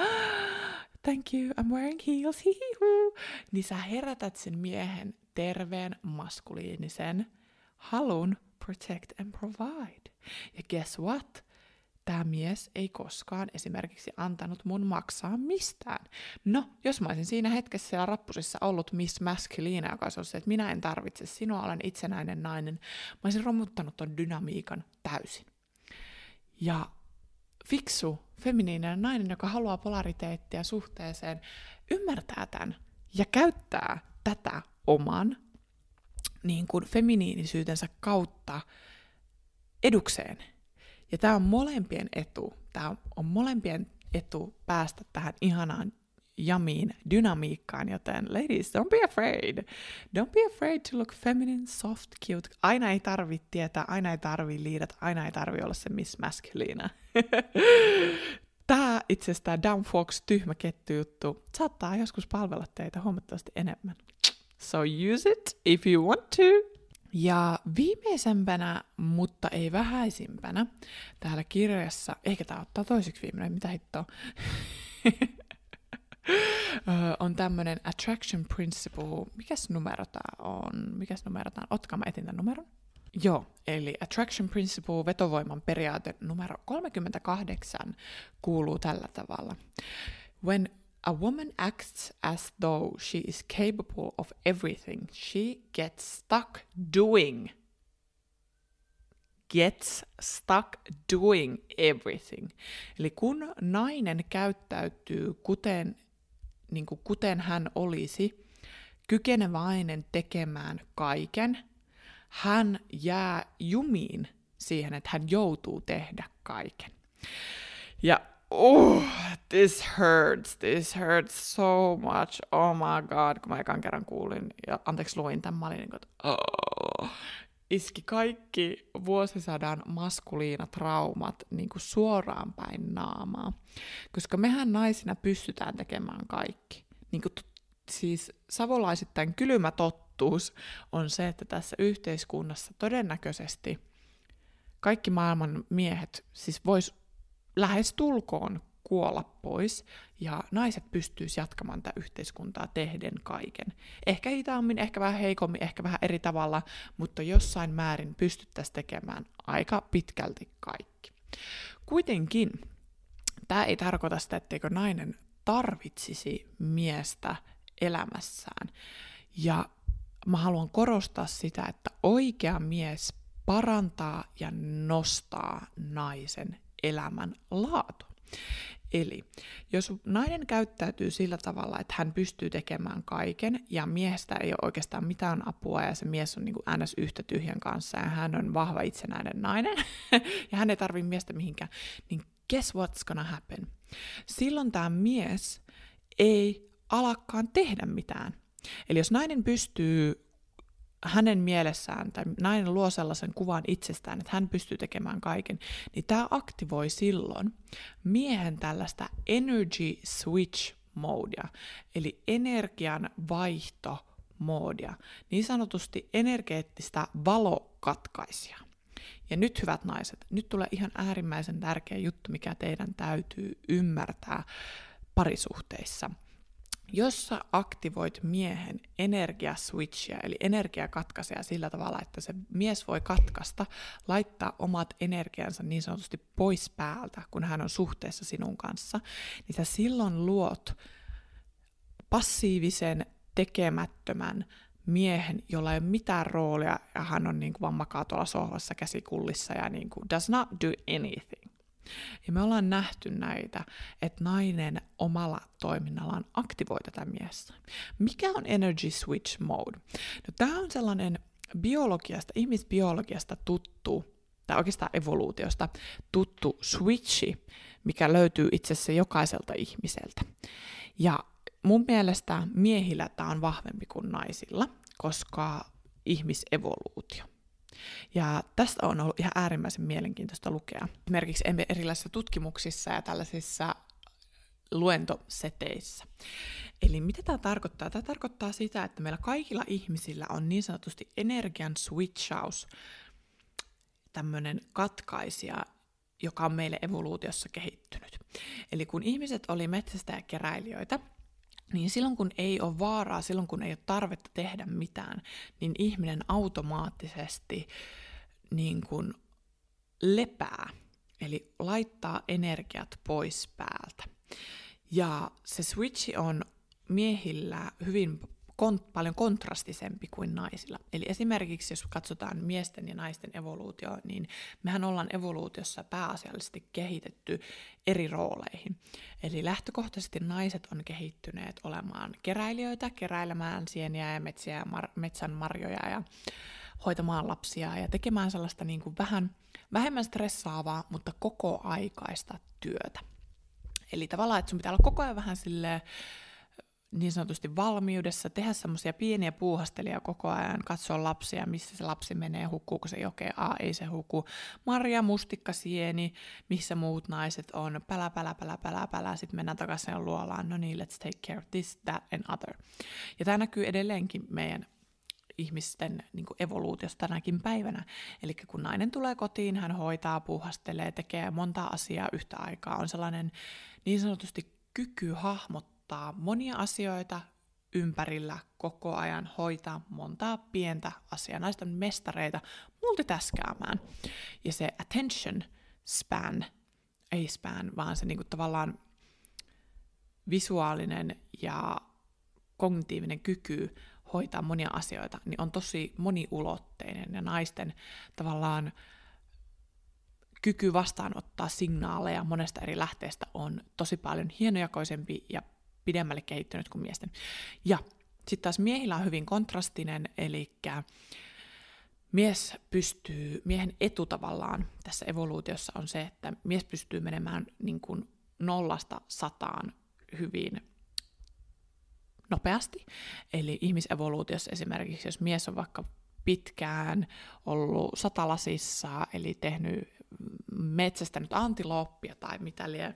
Thank you, I'm wearing heels, hihihu. Niin sä herätät sen miehen terveen maskuliinisen halun protect and provide. Ja guess what? Tämä mies ei koskaan esimerkiksi antanut mun maksaa mistään. No, jos mä olisin siinä hetkessä siellä rappusissa ollut Miss Masculine, joka olisi se, että minä en tarvitse sinua, olen itsenäinen nainen, mä olisin romuttanut ton dynamiikan täysin. Ja fiksu, feminiininen nainen, joka haluaa polariteettia suhteeseen, ymmärtää tämän ja käyttää tätä oman niin kuin feminiinisyytensä kautta edukseen. Ja tämä on molempien etu. Tämä on molempien etu päästä tähän ihanaan jamiin dynamiikkaan, joten ladies, don't be afraid. Don't be afraid to look feminine, soft, cute. Aina ei tarvi tietää, aina ei tarvi liidata, aina ei tarvi olla se Miss Masculina. Tämä itse asiassa tämä Down Fox tyhmä juttu saattaa joskus palvella teitä huomattavasti enemmän. So use it if you want to. Ja viimeisempänä, mutta ei vähäisimpänä, täällä kirjassa, ehkä tämä ottaa toiseksi viimeinen, mitä hittoa, on tämmöinen attraction principle. Mikäs numero tämä on? Mikäs numero tämä on? Otkaa mä etin tämän numeron. Joo, eli attraction principle, vetovoiman periaate numero 38 kuuluu tällä tavalla. When a woman acts as though she is capable of everything, she gets stuck doing. Gets stuck doing everything. Eli kun nainen käyttäytyy kuten niin kuin kuten hän olisi kykeneväinen tekemään kaiken, hän jää jumiin siihen, että hän joutuu tehdä kaiken. Ja oh, this hurts, this hurts so much, oh my god, kun mä ekan kerran kuulin, ja anteeksi luin tämän, mä olin niin kuin, oh, iski kaikki vuosisadan maskuliinatraumat niin kuin suoraan päin naamaa. Koska mehän naisina pystytään tekemään kaikki. Niin kuin, siis savolaisittain kylmä tottuus on se, että tässä yhteiskunnassa todennäköisesti kaikki maailman miehet siis vois lähes tulkoon kuolla pois, ja naiset pystyisi jatkamaan tätä yhteiskuntaa tehden kaiken. Ehkä hitaammin, ehkä vähän heikommin, ehkä vähän eri tavalla, mutta jossain määrin pystyttäisiin tekemään aika pitkälti kaikki. Kuitenkin tämä ei tarkoita sitä, etteikö nainen tarvitsisi miestä elämässään. Ja mä haluan korostaa sitä, että oikea mies parantaa ja nostaa naisen elämän laatu. Eli jos nainen käyttäytyy sillä tavalla, että hän pystyy tekemään kaiken ja miehestä ei ole oikeastaan mitään apua ja se mies on niin kuin ns. yhtä tyhjän kanssa ja hän on vahva itsenäinen nainen ja hän ei tarvitse miestä mihinkään, niin guess what's gonna happen? Silloin tämä mies ei alakaan tehdä mitään. Eli jos nainen pystyy hänen mielessään, tai nainen luo sellaisen kuvan itsestään, että hän pystyy tekemään kaiken, niin tämä aktivoi silloin miehen tällaista energy switch modea, eli energian vaihto moodia, niin sanotusti energeettistä valokatkaisia. Ja nyt, hyvät naiset, nyt tulee ihan äärimmäisen tärkeä juttu, mikä teidän täytyy ymmärtää parisuhteissa – jos sä aktivoit miehen energiaswitchia, eli energiakatkaisija sillä tavalla, että se mies voi katkaista, laittaa omat energiansa niin sanotusti pois päältä, kun hän on suhteessa sinun kanssa, niin sä silloin luot passiivisen, tekemättömän miehen, jolla ei ole mitään roolia, ja hän on niin kuin vaan makaa tuolla sohvassa käsikullissa ja niin kuin does not do anything. Ja me ollaan nähty näitä, että nainen omalla toiminnallaan aktivoi tätä miestä. Mikä on energy switch mode? No, tämä on sellainen biologiasta, ihmisbiologiasta tuttu, tai oikeastaan evoluutiosta tuttu switchi, mikä löytyy itse asiassa jokaiselta ihmiseltä. Ja mun mielestä miehillä tämä on vahvempi kuin naisilla, koska ihmisevoluutio. Ja tästä on ollut ihan äärimmäisen mielenkiintoista lukea. Esimerkiksi erilaisissa tutkimuksissa ja tällaisissa luentoseteissä. Eli mitä tämä tarkoittaa? Tämä tarkoittaa sitä, että meillä kaikilla ihmisillä on niin sanotusti energian switchaus tämmöinen katkaisija, joka on meille evoluutiossa kehittynyt. Eli kun ihmiset oli metsästäjäkeräilijöitä, niin silloin kun ei ole vaaraa, silloin kun ei ole tarvetta tehdä mitään, niin ihminen automaattisesti niin kuin lepää, eli laittaa energiat pois päältä. Ja se switchi on miehillä hyvin kont- paljon kontrastisempi kuin naisilla. Eli esimerkiksi jos katsotaan miesten ja naisten evoluutio, niin mehän ollaan evoluutiossa pääasiallisesti kehitetty eri rooleihin. Eli lähtökohtaisesti naiset on kehittyneet olemaan keräilijöitä, keräilemään sieniä ja metsiä ja mar- metsän marjoja ja hoitamaan lapsia ja tekemään sellaista niin kuin vähän vähemmän stressaavaa, mutta koko aikaista työtä. Eli tavallaan, että sun pitää olla koko ajan vähän silleen niin sanotusti valmiudessa, tehdä semmoisia pieniä puuhastelia koko ajan, katsoa lapsia, missä se lapsi menee, hukkuuko se jokeen, a, ei se huku. Marja, mustikka, sieni, missä muut naiset on, pälä, pälä, pälä, pälä, pälä, sitten mennään takaisin luolaan, no niin, let's take care of this, that and other. Ja tämä näkyy edelleenkin meidän ihmisten niin evoluutiosta tänäkin päivänä. Eli kun nainen tulee kotiin, hän hoitaa, puuhastelee, tekee monta asiaa yhtä aikaa, on sellainen niin sanotusti kyky hahmottaa, ottaa monia asioita ympärillä koko ajan, hoitaa montaa pientä asiaa. Naiset mestareita multitaskaamaan. Ja se attention span, ei span, vaan se niinku tavallaan visuaalinen ja kognitiivinen kyky hoitaa monia asioita, niin on tosi moniulotteinen ja naisten tavallaan kyky vastaanottaa signaaleja monesta eri lähteestä on tosi paljon hienojakoisempi ja pidemmälle kehittynyt kuin miesten. Ja sitten taas miehillä on hyvin kontrastinen, eli mies pystyy, miehen etu tavallaan tässä evoluutiossa on se, että mies pystyy menemään niin kuin nollasta sataan hyvin nopeasti. Eli ihmisevoluutiossa esimerkiksi, jos mies on vaikka pitkään ollut satalasissa, eli tehnyt metsästänyt antilooppia tai mitä lie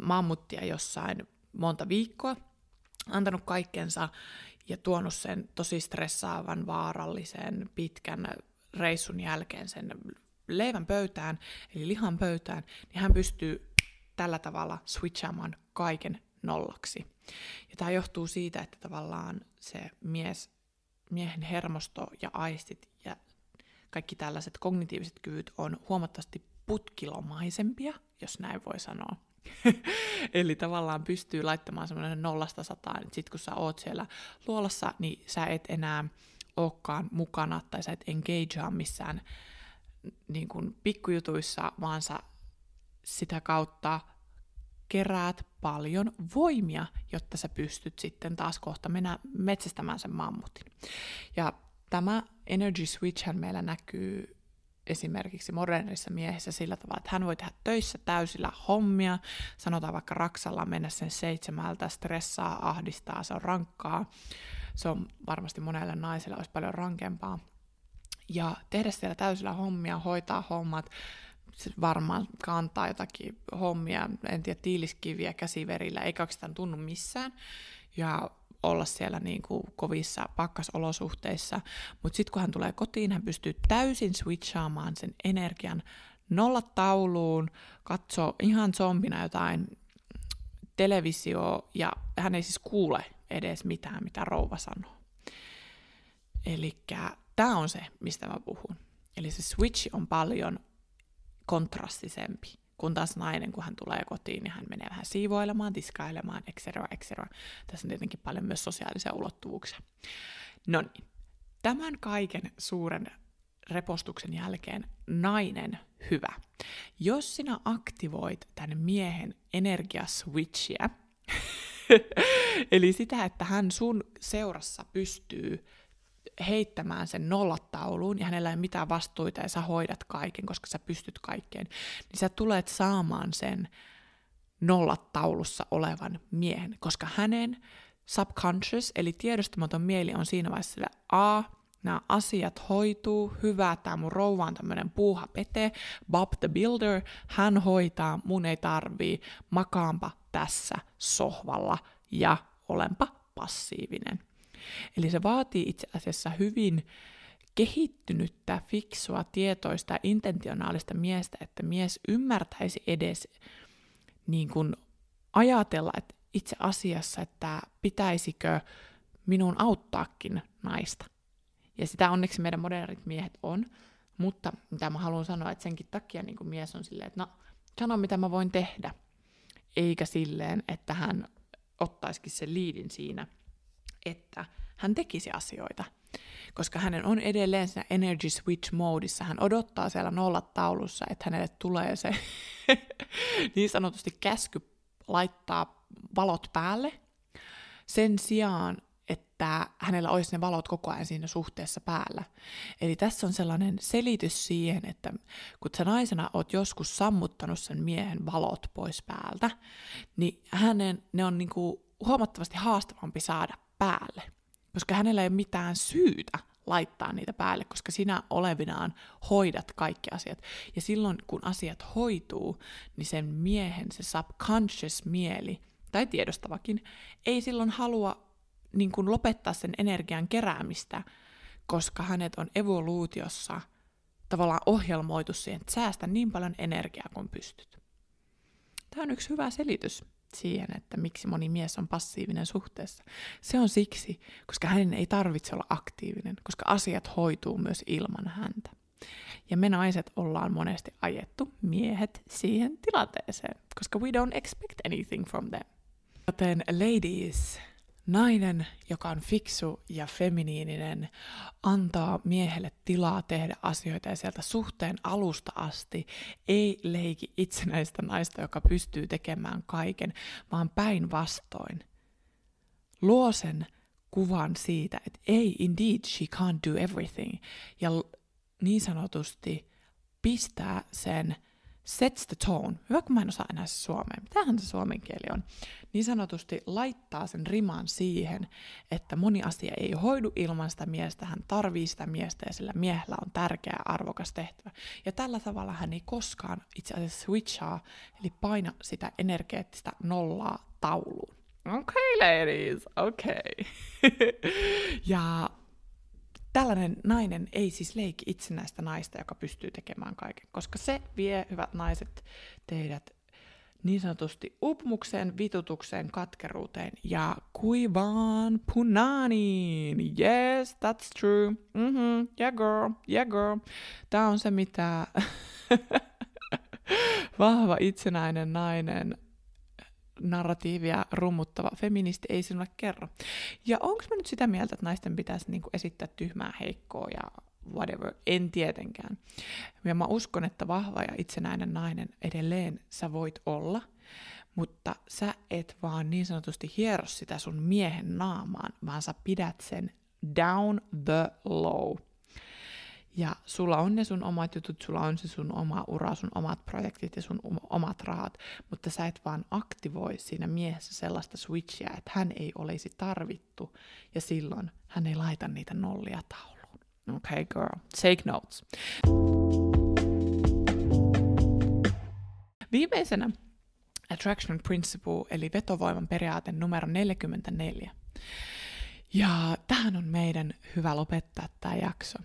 mammuttia jossain monta viikkoa, antanut kaikkensa ja tuonut sen tosi stressaavan, vaarallisen, pitkän reissun jälkeen sen leivän pöytään, eli lihan pöytään, niin hän pystyy tällä tavalla switchaamaan kaiken nollaksi. Ja tämä johtuu siitä, että tavallaan se mies, miehen hermosto ja aistit ja kaikki tällaiset kognitiiviset kyvyt on huomattavasti putkilomaisempia, jos näin voi sanoa. Eli tavallaan pystyy laittamaan semmoinen nollasta sataan, että sit kun sä oot siellä luolassa, niin sä et enää olekaan mukana tai sä et engagea missään niin kuin pikkujutuissa, vaan sä sitä kautta keräät paljon voimia, jotta sä pystyt sitten taas kohta mennä metsästämään sen mammutin. Ja tämä energy switch meillä näkyy esimerkiksi modernissa miehessä sillä tavalla, että hän voi tehdä töissä täysillä hommia, sanotaan vaikka Raksalla mennä sen seitsemältä, stressaa, ahdistaa, se on rankkaa, se on varmasti monelle naiselle olisi paljon rankempaa. Ja tehdä siellä täysillä hommia, hoitaa hommat, varmaan kantaa jotakin hommia, en tiedä, tiiliskiviä käsiverillä, eikä oikeastaan tunnu missään. Ja olla siellä niin kuin kovissa pakkasolosuhteissa, mutta sitten kun hän tulee kotiin, hän pystyy täysin switchaamaan sen energian nollatauluun, katsoo ihan zombina jotain televisio ja hän ei siis kuule edes mitään, mitä rouva sanoo. Eli tämä on se, mistä mä puhun. Eli se switch on paljon kontrastisempi kun taas nainen, kun hän tulee kotiin, niin hän menee vähän siivoilemaan, tiskailemaan, etc. etc. Tässä on tietenkin paljon myös sosiaalisia ulottuvuuksia. No niin, tämän kaiken suuren repostuksen jälkeen nainen hyvä. Jos sinä aktivoit tämän miehen energiaswitchiä, eli sitä, että hän sun seurassa pystyy heittämään sen nollatauluun ja hänellä ei mitään vastuita ja sä hoidat kaiken, koska sä pystyt kaikkeen, niin sä tulet saamaan sen nollataulussa olevan miehen, koska hänen subconscious, eli tiedostamaton mieli on siinä vaiheessa sillä A, nämä asiat hoituu, hyvä, tämä mun rouva on tämmöinen puuha pete, Bob the Builder, hän hoitaa, mun ei tarvii, makaanpa tässä sohvalla ja olenpa passiivinen. Eli se vaatii itse asiassa hyvin kehittynyttä, fiksua, tietoista intentionaalista miestä, että mies ymmärtäisi edes niin kuin ajatella, että itse asiassa, että pitäisikö minun auttaakin naista. Ja sitä onneksi meidän modernit miehet on, mutta mitä mä haluan sanoa, että senkin takia niin kuin mies on silleen, että no, sano mitä mä voin tehdä, eikä silleen, että hän ottaisikin sen liidin siinä, että hän tekisi asioita. Koska hänen on edelleen siinä energy switch modissa, hän odottaa siellä nollat taulussa, että hänelle tulee se niin sanotusti käsky laittaa valot päälle, sen sijaan, että hänellä olisi ne valot koko ajan siinä suhteessa päällä. Eli tässä on sellainen selitys siihen, että kun sä naisena oot joskus sammuttanut sen miehen valot pois päältä, niin hänen, ne on niinku huomattavasti haastavampi saada päälle, koska hänellä ei ole mitään syytä laittaa niitä päälle, koska sinä olevinaan hoidat kaikki asiat. Ja silloin, kun asiat hoituu, niin sen miehen, se subconscious mieli, tai tiedostavakin, ei silloin halua niin kuin lopettaa sen energian keräämistä, koska hänet on evoluutiossa tavallaan ohjelmoitu siihen, että säästä niin paljon energiaa kuin pystyt. Tämä on yksi hyvä selitys siihen, että miksi moni mies on passiivinen suhteessa. Se on siksi, koska hänen ei tarvitse olla aktiivinen, koska asiat hoituu myös ilman häntä. Ja me naiset ollaan monesti ajettu miehet siihen tilanteeseen, koska we don't expect anything from them. Joten ladies, nainen, joka on fiksu ja feminiininen, antaa miehelle tilaa tehdä asioita ja sieltä suhteen alusta asti ei leiki itsenäistä naista, joka pystyy tekemään kaiken, vaan päinvastoin. Luo sen kuvan siitä, että ei, indeed, she can't do everything. Ja niin sanotusti pistää sen sets the tone. Hyvä, kun mä en osaa enää suomea. Mitähän se suomen kieli on? Niin sanotusti laittaa sen riman siihen, että moni asia ei hoidu ilman sitä miestä. Hän tarvii sitä miestä ja sillä miehellä on tärkeä arvokas tehtävä. Ja tällä tavalla hän ei koskaan itse asiassa switchaa, eli paina sitä energeettistä nollaa tauluun. Okay, ladies, okay. ja tällainen nainen ei siis leikki itsenäistä naista, joka pystyy tekemään kaiken, koska se vie, hyvät naiset, teidät niin sanotusti upmukseen, vitutukseen, katkeruuteen ja kuivaan punaaniin. Yes, that's true. Mm-hmm. Yeah girl, yeah girl. Tämä on se, mitä vahva itsenäinen nainen narratiivia rummuttava feministi ei sinulle kerro. Ja onko mä nyt sitä mieltä, että naisten pitäisi niinku esittää tyhmää heikkoa ja whatever, en tietenkään. Ja mä uskon, että vahva ja itsenäinen nainen edelleen sä voit olla, mutta sä et vaan niin sanotusti hiero sitä sun miehen naamaan, vaan sä pidät sen down the low. Ja sulla on ne sun omat jutut, sulla on se sun oma ura, sun omat projektit ja sun omat rahat, mutta sä et vaan aktivoi siinä miehessä sellaista switchia, että hän ei olisi tarvittu ja silloin hän ei laita niitä nollia tauluun. Okay girl, take notes. Viimeisenä Attraction Principle, eli vetovoiman periaate numero 44. Ja tähän on meidän hyvä lopettaa tämä jakso.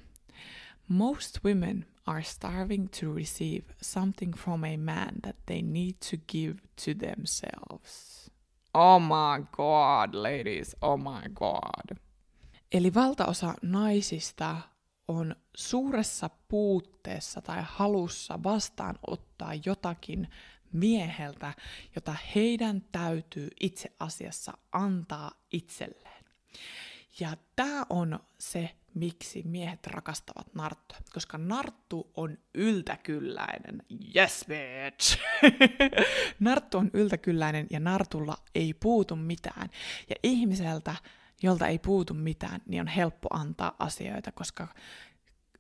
Most women are starving to receive something from a man that they need to give to themselves. Oh my god, ladies, oh my god. Eli valtaosa naisista on suuressa puutteessa tai halussa vastaanottaa jotakin mieheltä, jota heidän täytyy itse asiassa antaa itselleen. Ja tämä on se miksi miehet rakastavat narttua. Koska narttu on yltäkylläinen. Yes, bitch! narttu on yltäkylläinen ja nartulla ei puutu mitään. Ja ihmiseltä, jolta ei puutu mitään, niin on helppo antaa asioita, koska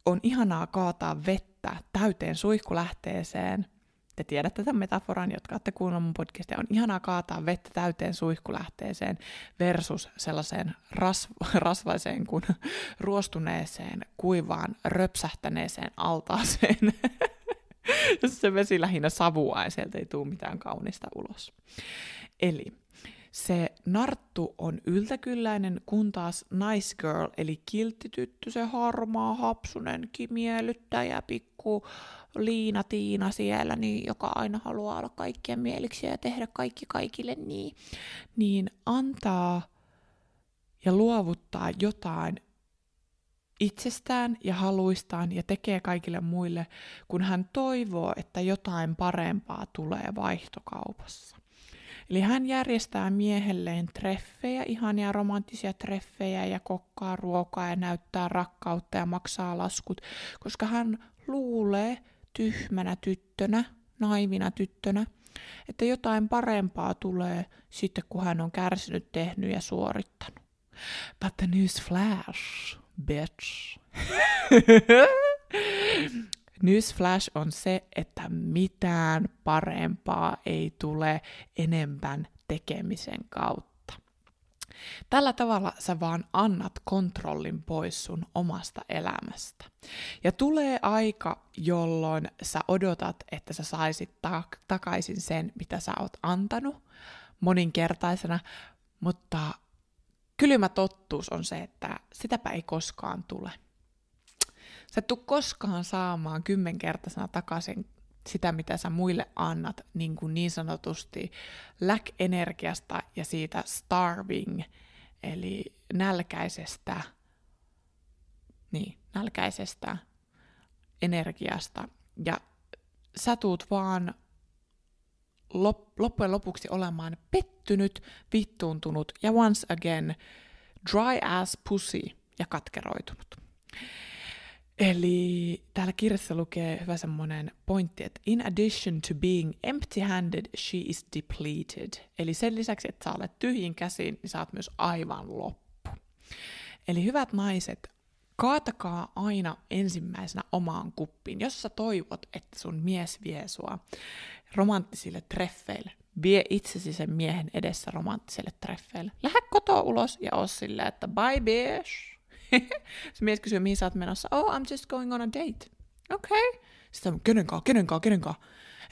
on ihanaa kaataa vettä täyteen suihkulähteeseen – te tiedätte tämän metaforan, jotka olette kuunnelleet mun podcastia, on ihanaa kaataa vettä täyteen suihkulähteeseen versus sellaiseen rasv- rasvaiseen kuin ruostuneeseen, kuivaan, röpsähtäneeseen altaaseen, jos se vesi lähinnä savua ja sieltä ei tule mitään kaunista ulos. Eli se narttu on yltäkylläinen, kun taas nice girl, eli kilttityttö, se harmaa, hapsunen, miellyttäjä, pikku Liina Tiina siellä, niin joka aina haluaa olla kaikkien mieliksi ja tehdä kaikki kaikille niin, niin antaa ja luovuttaa jotain itsestään ja haluistaan ja tekee kaikille muille, kun hän toivoo, että jotain parempaa tulee vaihtokaupassa. Eli hän järjestää miehelleen treffejä, ihania romanttisia treffejä ja kokkaa ruokaa ja näyttää rakkautta ja maksaa laskut, koska hän luulee tyhmänä tyttönä, naivina tyttönä, että jotain parempaa tulee sitten, kun hän on kärsinyt, tehnyt ja suorittanut. But the news flash, bitch. Newsflash on se, että mitään parempaa ei tule enemmän tekemisen kautta. Tällä tavalla sä vaan annat kontrollin pois sun omasta elämästä. Ja tulee aika, jolloin sä odotat, että sä saisit ta- takaisin sen, mitä sä oot antanut moninkertaisena, mutta kylmä tottuus on se, että sitäpä ei koskaan tule. Sä et tuu koskaan saamaan kymmenkertaisena takaisin sitä, mitä sä muille annat niin, kuin niin sanotusti lack-energiasta ja siitä starving, eli nälkäisestä, niin, nälkäisestä energiasta. Ja sä tuut vaan lop, loppujen lopuksi olemaan pettynyt, vittuuntunut ja once again dry ass pussy ja katkeroitunut. Eli täällä kirjassa lukee hyvä semmoinen pointti, että in addition to being empty-handed, she is depleted. Eli sen lisäksi, että sä olet tyhjin käsin, niin sä oot myös aivan loppu. Eli hyvät naiset, kaatakaa aina ensimmäisenä omaan kuppiin. Jos sä toivot, että sun mies vie sua romanttisille treffeille, vie itsesi sen miehen edessä romanttiselle treffeille. Lähde kotoa ulos ja oo silleen, että bye bitch se mies kysyy, mihin sä oot menossa. Oh, I'm just going on a date. Okei. Okay. Sitten on, kenen kanssa, kenen kanssa, kenen kanssa?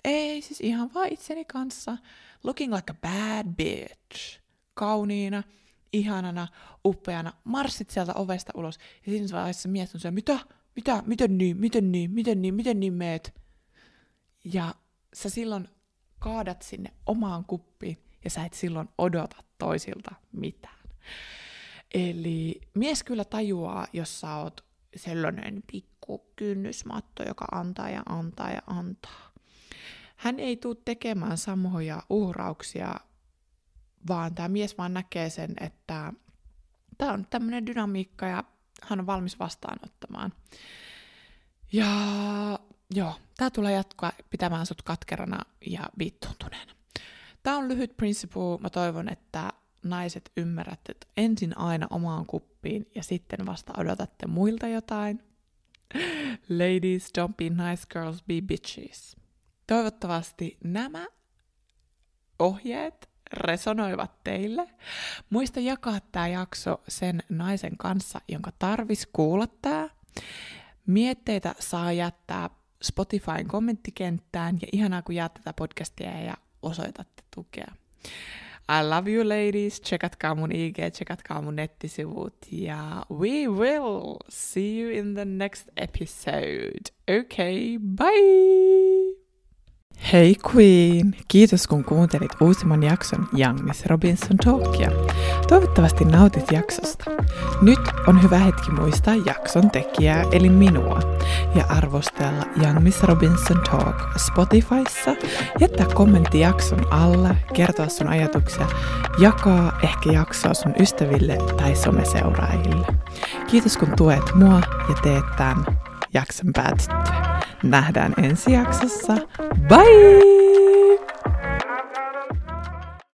Ei, siis ihan vaan itseni kanssa. Looking like a bad bitch. Kauniina, ihanana, upeana. Marssit sieltä ovesta ulos. Ja siinä vaiheessa mies on se, mitä? Mitä? Miten niin? Miten niin? Miten niin? Miten niin meet? Ja sä silloin kaadat sinne omaan kuppiin ja sä et silloin odota toisilta mitään. Eli mies kyllä tajuaa, jos sä oot sellainen pikku kynnysmatto, joka antaa ja antaa ja antaa. Hän ei tule tekemään samoja uhrauksia, vaan tämä mies vaan näkee sen, että tämä on tämmöinen dynamiikka ja hän on valmis vastaanottamaan. Ja joo, tämä tulee jatkoa pitämään sut katkerana ja vittuuntuneena. Tämä on lyhyt principle. Mä toivon, että naiset ymmärrätte että ensin aina omaan kuppiin ja sitten vasta odotatte muilta jotain. Ladies, don't be nice girls, be bitches. Toivottavasti nämä ohjeet resonoivat teille. Muista jakaa tämä jakso sen naisen kanssa, jonka tarvis kuulla tää. Mietteitä saa jättää Spotifyn kommenttikenttään ja ihanaa kun jaat tätä podcastia ja osoitatte tukea. I love you ladies, tsekatkaa mun IG, tsekatkaa mun nettisivut ja we will see you in the next episode. Okay, bye! Hei Queen! Kiitos kun kuuntelit uusimman jakson Young Miss Robinson Talkia. Toivottavasti nautit jaksosta. Nyt on hyvä hetki muistaa jakson tekijää eli minua ja arvostella Young Miss Robinson Talk Spotifyssa, jättää kommentti jakson alle, kertoa sun ajatuksia, jakaa ehkä jaksoa sun ystäville tai someseuraajille. Kiitos kun tuet mua ja teet tämän jakson päätyttyä. Nähdään ensi jaksossa. Bye!